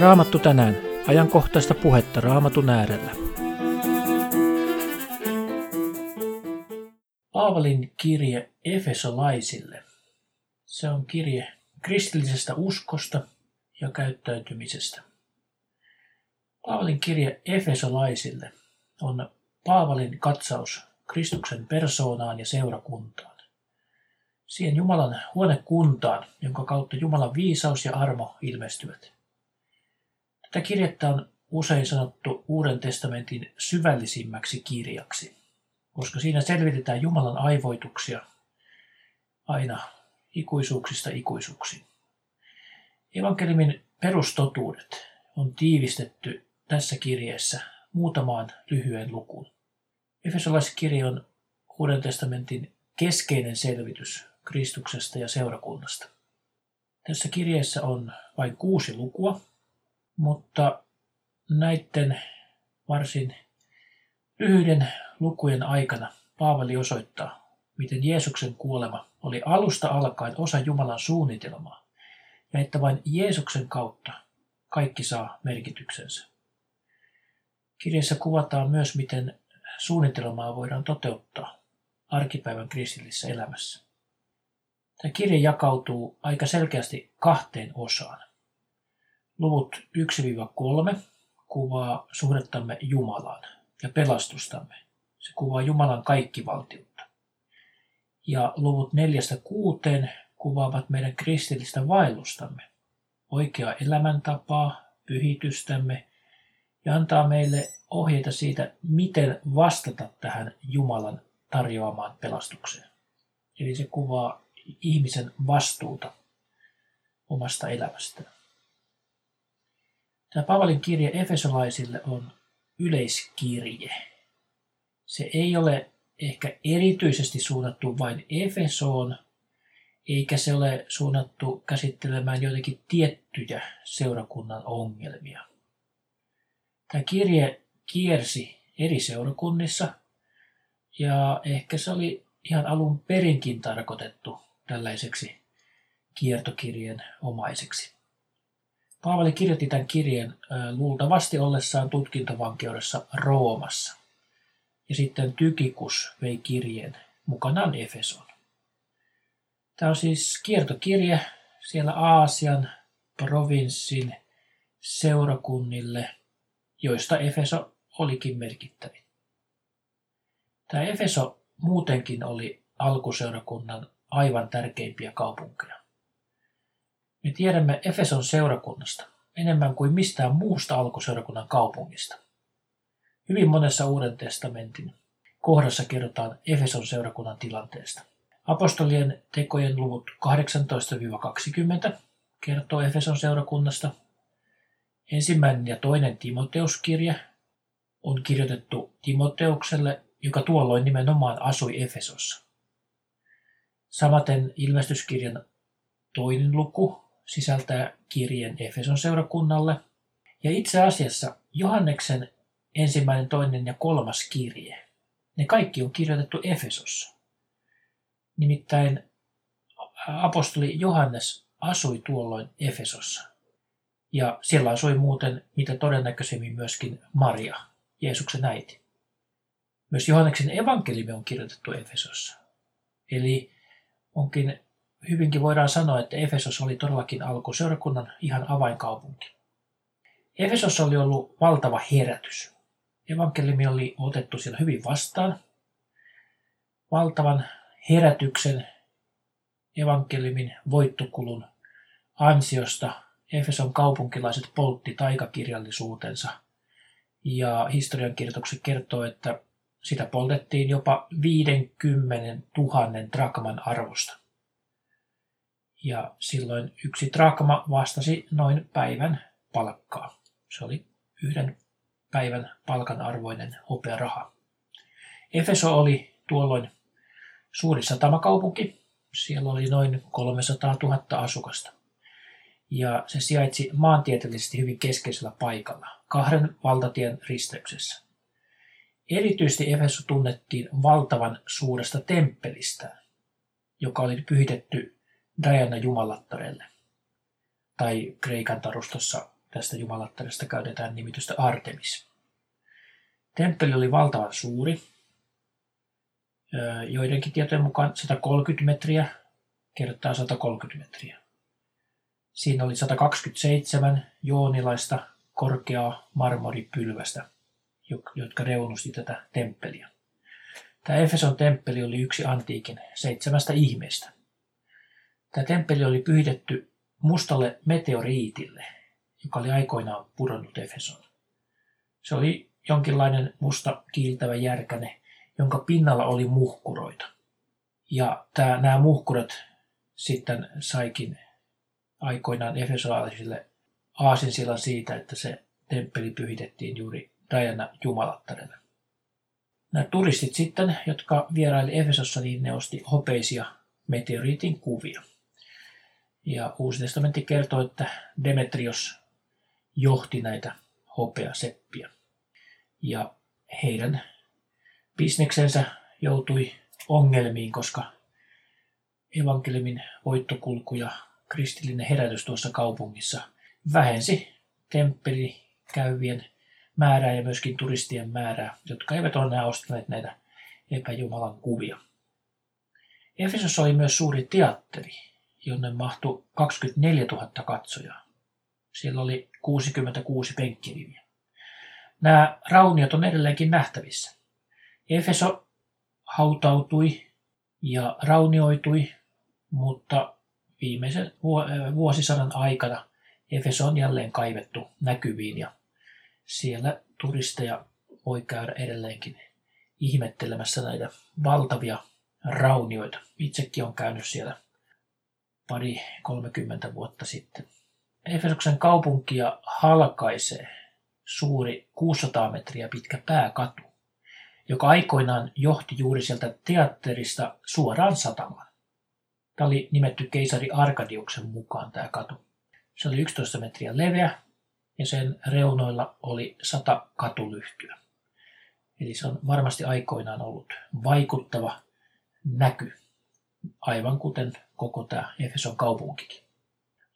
Raamattu tänään. Ajankohtaista puhetta Raamatun äärellä. Paavalin kirje Efesolaisille. Se on kirje kristillisestä uskosta ja käyttäytymisestä. Paavalin kirje Efesolaisille on Paavalin katsaus Kristuksen persoonaan ja seurakuntaan. Siihen Jumalan huonekuntaan, jonka kautta Jumalan viisaus ja armo ilmestyvät. Tätä kirjettä on usein sanottu Uuden testamentin syvällisimmäksi kirjaksi, koska siinä selvitetään Jumalan aivoituksia aina ikuisuuksista ikuisuuksiin. Evankeliumin perustotuudet on tiivistetty tässä kirjeessä muutamaan lyhyen lukuun. Efesolaiskirja on Uuden testamentin keskeinen selvitys Kristuksesta ja seurakunnasta. Tässä kirjeessä on vain kuusi lukua, mutta näiden varsin lyhyiden lukujen aikana Paavali osoittaa, miten Jeesuksen kuolema oli alusta alkaen osa Jumalan suunnitelmaa ja että vain Jeesuksen kautta kaikki saa merkityksensä. Kirjassa kuvataan myös, miten suunnitelmaa voidaan toteuttaa arkipäivän kristillisessä elämässä. Tämä kirja jakautuu aika selkeästi kahteen osaan. Luvut 1-3 kuvaa suhdettamme Jumalaan ja pelastustamme. Se kuvaa Jumalan kaikkivaltiutta. Ja luvut 4-6 kuvaavat meidän kristillistä vaellustamme, oikeaa elämäntapaa, pyhitystämme ja antaa meille ohjeita siitä, miten vastata tähän Jumalan tarjoamaan pelastukseen. Eli se kuvaa ihmisen vastuuta omasta elämästään. Tämä Paavalin kirje Efesolaisille on yleiskirje. Se ei ole ehkä erityisesti suunnattu vain Efesoon, eikä se ole suunnattu käsittelemään jotenkin tiettyjä seurakunnan ongelmia. Tämä kirje kiersi eri seurakunnissa ja ehkä se oli ihan alun perinkin tarkoitettu tällaiseksi kiertokirjeen omaiseksi. Paavali kirjoitti tämän kirjeen luultavasti ollessaan tutkintovankeudessa Roomassa. Ja sitten Tykikus vei kirjeen mukanaan Efeson. Tämä on siis kiertokirje siellä Aasian provinssin seurakunnille, joista Efeso olikin merkittävin. Tämä Efeso muutenkin oli alkuseurakunnan aivan tärkeimpiä kaupunkeja. Me tiedämme Efeson seurakunnasta enemmän kuin mistään muusta alkuseurakunnan kaupungista. Hyvin monessa Uuden testamentin kohdassa kerrotaan Efeson seurakunnan tilanteesta. Apostolien tekojen luvut 18-20 kertoo Efeson seurakunnasta. Ensimmäinen ja toinen Timoteuskirja on kirjoitettu Timoteukselle, joka tuolloin nimenomaan asui Efesossa. Samaten ilmestyskirjan toinen luku sisältää kirjeen Efeson seurakunnalle. Ja itse asiassa Johanneksen ensimmäinen, toinen ja kolmas kirje, ne kaikki on kirjoitettu Efesossa. Nimittäin apostoli Johannes asui tuolloin Efesossa. Ja siellä asui muuten mitä todennäköisemmin myöskin Maria, Jeesuksen äiti. Myös Johanneksen evankeliumi on kirjoitettu Efesossa. Eli onkin hyvinkin voidaan sanoa, että Efesos oli todellakin alkuseurakunnan ihan avainkaupunki. Efesos oli ollut valtava herätys. Evankeliumi oli otettu siellä hyvin vastaan. Valtavan herätyksen evankeliumin voittokulun ansiosta Efeson kaupunkilaiset poltti taikakirjallisuutensa. Ja historiankirjoitukset kertoo, että sitä poltettiin jopa 50 000 drakman arvosta ja silloin yksi drakma vastasi noin päivän palkkaa. Se oli yhden päivän palkan arvoinen raha. Efeso oli tuolloin suuri satamakaupunki. Siellä oli noin 300 000 asukasta. Ja se sijaitsi maantieteellisesti hyvin keskeisellä paikalla, kahden valtatien risteyksessä. Erityisesti Efeso tunnettiin valtavan suuresta temppelistä, joka oli pyhitetty Diana jumalattarelle. Tai Kreikan tarustossa tästä jumalattaresta käytetään nimitystä Artemis. Temppeli oli valtavan suuri, joidenkin tietojen mukaan 130 metriä kertaa 130 metriä. Siinä oli 127 joonilaista korkeaa marmoripylvästä, jotka reunusti tätä temppeliä. Tämä Efeson temppeli oli yksi antiikin seitsemästä ihmeestä. Tämä temppeli oli pyhitetty mustalle meteoriitille, joka oli aikoinaan pudonnut Efeson. Se oli jonkinlainen musta kiiltävä järkäne, jonka pinnalla oli muhkuroita. Ja tämä, nämä muhkurat sitten saikin aikoinaan efesolaisille aasinsillan siitä, että se temppeli pyhitettiin juuri Diana jumalattarelle. Nämä turistit sitten, jotka vieraili Efesossa, niin ne osti hopeisia meteoriitin kuvia. Ja Uusi testamentti kertoo, että Demetrios johti näitä hopeaseppiä. Ja heidän bisneksensä joutui ongelmiin, koska evankeliumin voittokulku ja kristillinen herätys tuossa kaupungissa vähensi temppeli käyvien määrää ja myöskin turistien määrää, jotka eivät ole enää ostaneet näitä epäjumalan kuvia. Efesossa oli myös suuri teatteri, jonne mahtui 24 000 katsojaa. Siellä oli 66 penkkiriviä. Nämä rauniot on edelleenkin nähtävissä. Efeso hautautui ja raunioitui, mutta viimeisen vuosisadan aikana Efeso on jälleen kaivettu näkyviin ja siellä turisteja voi käydä edelleenkin ihmettelemässä näitä valtavia raunioita. Itsekin on käynyt siellä pari 30 vuotta sitten. Efesoksen kaupunkia halkaisee suuri 600 metriä pitkä pääkatu, joka aikoinaan johti juuri sieltä teatterista suoraan satamaan. Tämä oli nimetty keisari Arkadiuksen mukaan tämä katu. Se oli 11 metriä leveä ja sen reunoilla oli sata katulyhtyä. Eli se on varmasti aikoinaan ollut vaikuttava näky, aivan kuten koko tämä Efeson kaupunkikin.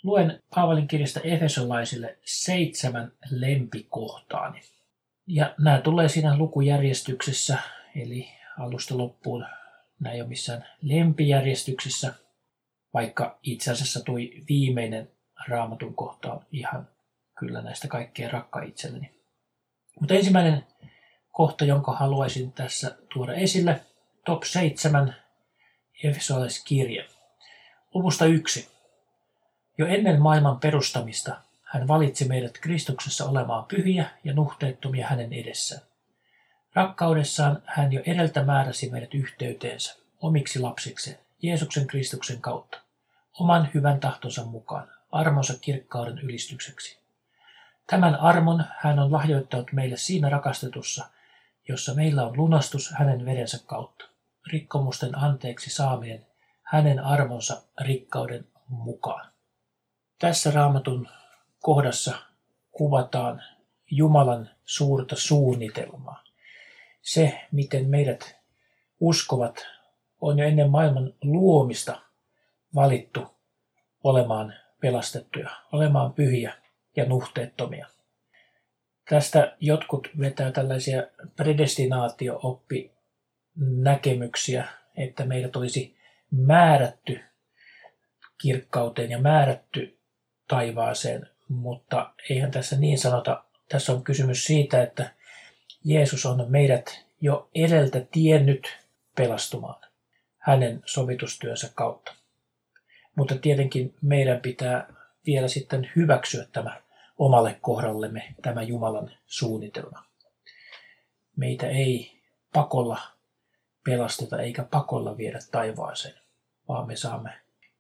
Luen Paavalin kirjasta Efesolaisille seitsemän lempikohtaani. Ja nämä tulee siinä lukujärjestyksessä, eli alusta loppuun. Nämä ei ole missään lempijärjestyksessä, vaikka itse asiassa tui viimeinen raamatun kohta on ihan kyllä näistä kaikkein rakka itselleni. Mutta ensimmäinen kohta, jonka haluaisin tässä tuoda esille, top 7 Efesolaiskirje. Luvusta 1. Jo ennen maailman perustamista hän valitsi meidät Kristuksessa olemaan pyhiä ja nuhteettomia hänen edessään. Rakkaudessaan hän jo edeltä määräsi meidät yhteyteensä, omiksi lapsikseen, Jeesuksen Kristuksen kautta, oman hyvän tahtonsa mukaan, armonsa kirkkauden ylistykseksi. Tämän armon hän on lahjoittanut meille siinä rakastetussa, jossa meillä on lunastus hänen verensä kautta, rikkomusten anteeksi saaminen hänen armonsa rikkauden mukaan. Tässä raamatun kohdassa kuvataan Jumalan suurta suunnitelmaa. Se, miten meidät uskovat, on jo ennen maailman luomista valittu olemaan pelastettuja, olemaan pyhiä ja nuhteettomia. Tästä jotkut vetää tällaisia predestinaatio-oppi näkemyksiä, että meidät olisi määrätty kirkkauteen ja määrätty taivaaseen, mutta eihän tässä niin sanota. Tässä on kysymys siitä, että Jeesus on meidät jo edeltä tiennyt pelastumaan hänen sovitustyönsä kautta. Mutta tietenkin meidän pitää vielä sitten hyväksyä tämä omalle kohdallemme, tämä Jumalan suunnitelma. Meitä ei pakolla pelasteta eikä pakolla viedä taivaaseen, vaan me saamme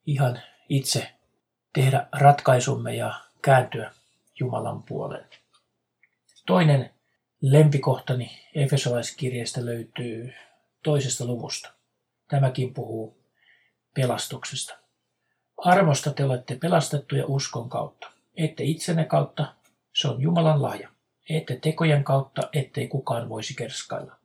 ihan itse tehdä ratkaisumme ja kääntyä Jumalan puoleen. Toinen lempikohtani Efesolaiskirjeestä löytyy toisesta luvusta. Tämäkin puhuu pelastuksesta. Armosta te olette pelastettuja uskon kautta. Ette itsenne kautta, se on Jumalan lahja. Ette tekojen kautta, ettei kukaan voisi kerskailla.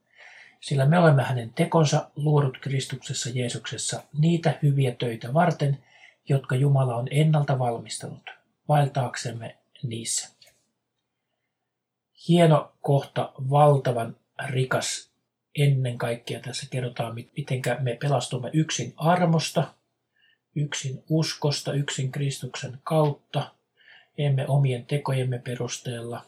sillä me olemme hänen tekonsa luodut Kristuksessa Jeesuksessa niitä hyviä töitä varten, jotka Jumala on ennalta valmistanut, vaeltaaksemme niissä. Hieno kohta, valtavan rikas. Ennen kaikkea tässä kerrotaan, miten me pelastumme yksin armosta, yksin uskosta, yksin Kristuksen kautta, emme omien tekojemme perusteella.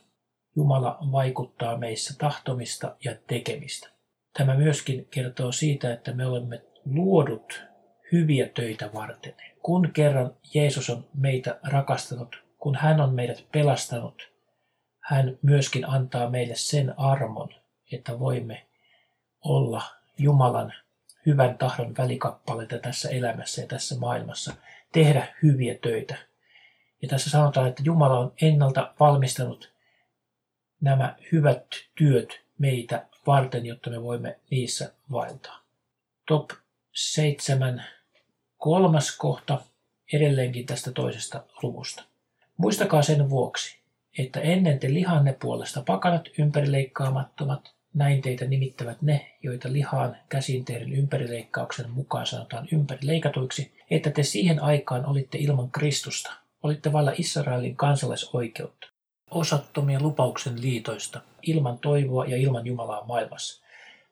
Jumala vaikuttaa meissä tahtomista ja tekemistä. Tämä myöskin kertoo siitä, että me olemme luodut hyviä töitä varten. Kun kerran Jeesus on meitä rakastanut, kun hän on meidät pelastanut, hän myöskin antaa meille sen armon, että voimme olla Jumalan hyvän tahdon välikappaleita tässä elämässä ja tässä maailmassa, tehdä hyviä töitä. Ja tässä sanotaan, että Jumala on ennalta valmistanut nämä hyvät työt meitä varten, jotta me voimme niissä vaeltaa. Top 7. Kolmas kohta edelleenkin tästä toisesta luvusta. Muistakaa sen vuoksi, että ennen te lihanne puolesta pakanat ympärileikkaamattomat, näin teitä nimittävät ne, joita lihaan käsin tehdyn ympärileikkauksen mukaan sanotaan ympärileikatuiksi, että te siihen aikaan olitte ilman Kristusta, olitte vailla Israelin kansalaisoikeutta, osattomia lupauksen liitoista, ilman toivoa ja ilman Jumalaa maailmassa.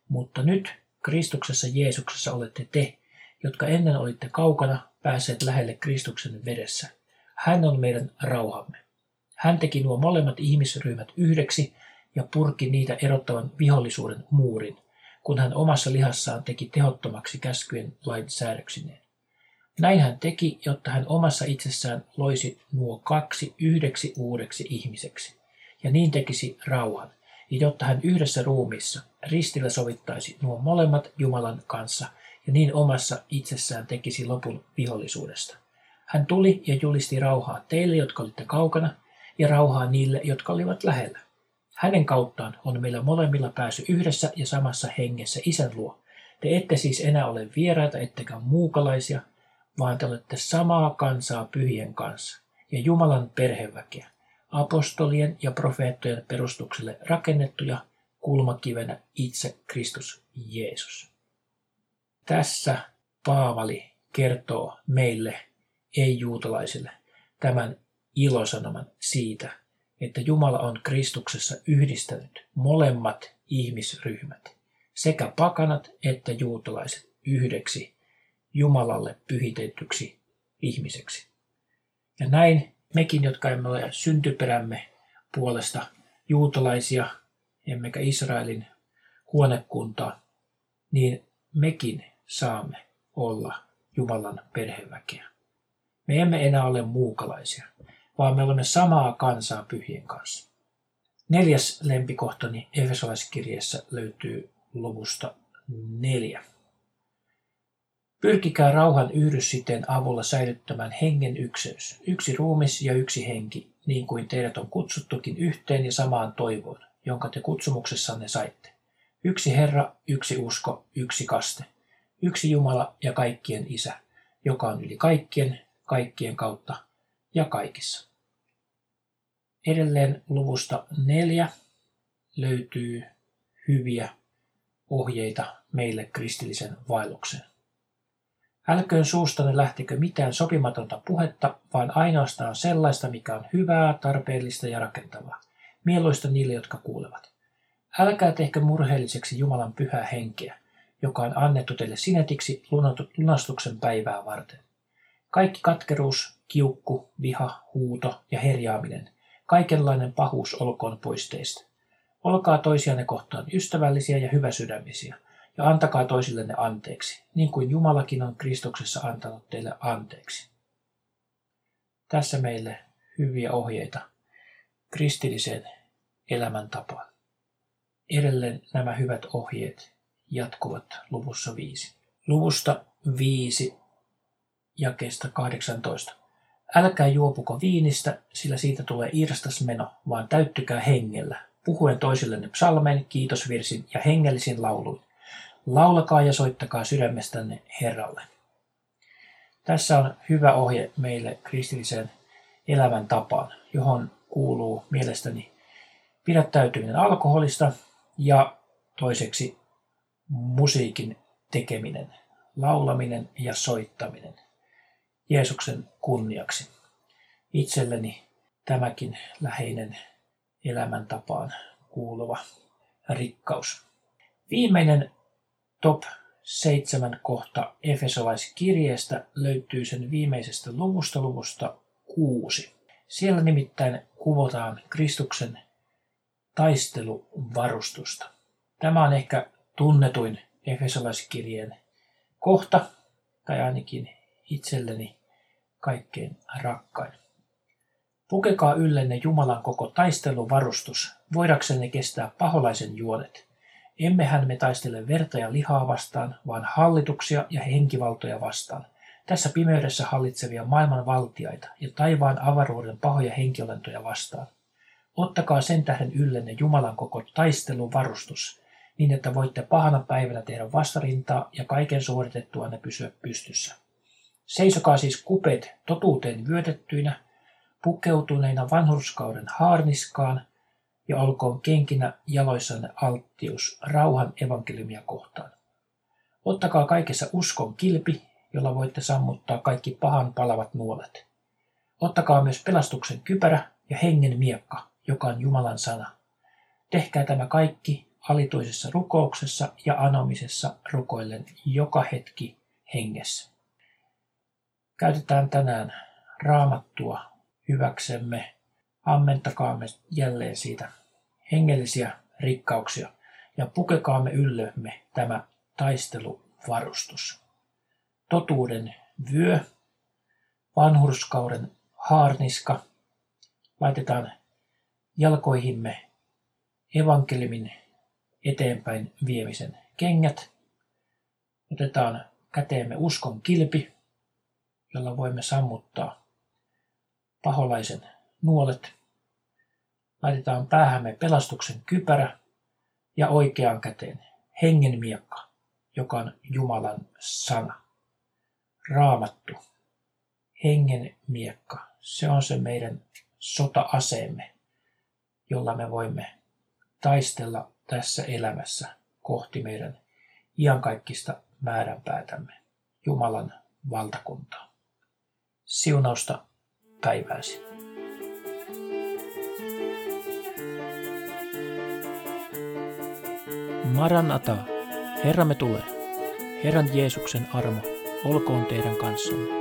Mutta nyt Kristuksessa Jeesuksessa olette te, jotka ennen olitte kaukana, päässeet lähelle Kristuksen vedessä. Hän on meidän rauhamme. Hän teki nuo molemmat ihmisryhmät yhdeksi ja purki niitä erottavan vihollisuuden muurin, kun hän omassa lihassaan teki tehottomaksi käskyjen lain säädöksineen. Näin hän teki, jotta hän omassa itsessään loisi nuo kaksi yhdeksi uudeksi ihmiseksi, ja niin tekisi rauhan, ja jotta hän yhdessä ruumissa ristillä sovittaisi nuo molemmat Jumalan kanssa, ja niin omassa itsessään tekisi lopun vihollisuudesta. Hän tuli ja julisti rauhaa teille, jotka olitte kaukana, ja rauhaa niille, jotka olivat lähellä. Hänen kauttaan on meillä molemmilla pääsy yhdessä ja samassa hengessä isän luo. Te ette siis enää ole vieraita ettekä muukalaisia, vaan te olette samaa kansaa pyhien kanssa ja Jumalan perheväkeä, apostolien ja profeettojen perustukselle rakennettuja kulmakivenä itse Kristus Jeesus. Tässä Paavali kertoo meille, ei-juutalaisille, tämän ilosanoman siitä, että Jumala on Kristuksessa yhdistänyt molemmat ihmisryhmät, sekä pakanat että juutalaiset, yhdeksi Jumalalle pyhitetyksi ihmiseksi. Ja näin mekin, jotka emme ole syntyperämme puolesta juutalaisia, emmekä Israelin huonekuntaa, niin mekin saamme olla Jumalan perheväkeä. Me emme enää ole muukalaisia, vaan me olemme samaa kansaa pyhien kanssa. Neljäs lempikohtani Efesolaiskirjeessä löytyy luvusta neljä. Pyrkikää rauhan yhdyssiteen avulla säilyttämään hengen ykseys, yksi ruumis ja yksi henki, niin kuin teidät on kutsuttukin yhteen ja samaan toivoon, jonka te kutsumuksessanne saitte. Yksi Herra, yksi usko, yksi kaste, yksi Jumala ja kaikkien Isä, joka on yli kaikkien, kaikkien kautta ja kaikissa. Edelleen luvusta neljä löytyy hyviä ohjeita meille kristillisen vaellukseen. Älköön suustanne lähtekö mitään sopimatonta puhetta, vaan ainoastaan sellaista, mikä on hyvää, tarpeellista ja rakentavaa. Mieluista niille, jotka kuulevat. Älkää tehkö murheelliseksi Jumalan pyhää henkeä, joka on annettu teille sinetiksi lunastuksen päivää varten. Kaikki katkeruus, kiukku, viha, huuto ja herjaaminen, kaikenlainen pahuus olkoon pois teistä. Olkaa toisianne kohtaan ystävällisiä ja hyväsydämisiä – ja antakaa toisillenne anteeksi, niin kuin Jumalakin on Kristuksessa antanut teille anteeksi. Tässä meille hyviä ohjeita kristilliseen elämäntapaan. Edelleen nämä hyvät ohjeet jatkuvat luvussa 5. Luvusta 5 jakeesta 18. Älkää juopuko viinistä, sillä siitä tulee meno, vaan täyttykää hengellä, puhuen toisillenne psalmein, kiitosvirsin ja hengellisin lauluin. Laulakaa ja soittakaa sydämestänne Herralle. Tässä on hyvä ohje meille kristilliseen elämäntapaan, johon kuuluu mielestäni pidättäytyminen alkoholista ja toiseksi musiikin tekeminen, laulaminen ja soittaminen Jeesuksen kunniaksi. Itselleni tämäkin läheinen elämäntapaan kuuluva rikkaus. Viimeinen top 7 kohta Efesolaiskirjeestä löytyy sen viimeisestä luvusta luvusta 6. Siellä nimittäin kuvotaan Kristuksen taisteluvarustusta. Tämä on ehkä tunnetuin Efesolaiskirjeen kohta, tai ainakin itselleni kaikkein rakkain. Pukekaa yllenne Jumalan koko taisteluvarustus, voidaksenne kestää paholaisen juonet. Emmehän me taistele verta ja lihaa vastaan, vaan hallituksia ja henkivaltoja vastaan. Tässä pimeydessä hallitsevia maailman valtiaita ja taivaan avaruuden pahoja henkiolentoja vastaan. Ottakaa sen tähden yllenne Jumalan koko taisteluvarustus, niin että voitte pahana päivänä tehdä vastarintaa ja kaiken suoritettua ne pysyä pystyssä. Seisokaa siis kupeet totuuteen vyötettyinä, pukeutuneina vanhurskauden haarniskaan ja olkoon kenkinä jaloissanne alttius rauhan evankeliumia kohtaan. Ottakaa kaikessa uskon kilpi, jolla voitte sammuttaa kaikki pahan palavat nuolet. Ottakaa myös pelastuksen kypärä ja hengen miekka, joka on Jumalan sana. Tehkää tämä kaikki alituisessa rukouksessa ja anomisessa rukoillen joka hetki hengessä. Käytetään tänään raamattua hyväksemme. Ammentakaamme jälleen siitä hengellisiä rikkauksia ja pukekaamme yllömme tämä taisteluvarustus. Totuuden vyö, vanhurskauden haarniska, laitetaan jalkoihimme evankeliumin eteenpäin viemisen kengät, otetaan käteemme uskon kilpi, jolla voimme sammuttaa paholaisen nuolet. Laitetaan päähämme pelastuksen kypärä ja oikeaan käteen hengen miekka, joka on Jumalan sana. Raamattu, hengen miekka, se on se meidän sota-aseemme, jolla me voimme taistella tässä elämässä kohti meidän iankaikkista määränpäätämme, Jumalan valtakuntaa. Siunausta päivääsi. Maranata, Herramme tulee. Herran Jeesuksen armo olkoon teidän kanssanne.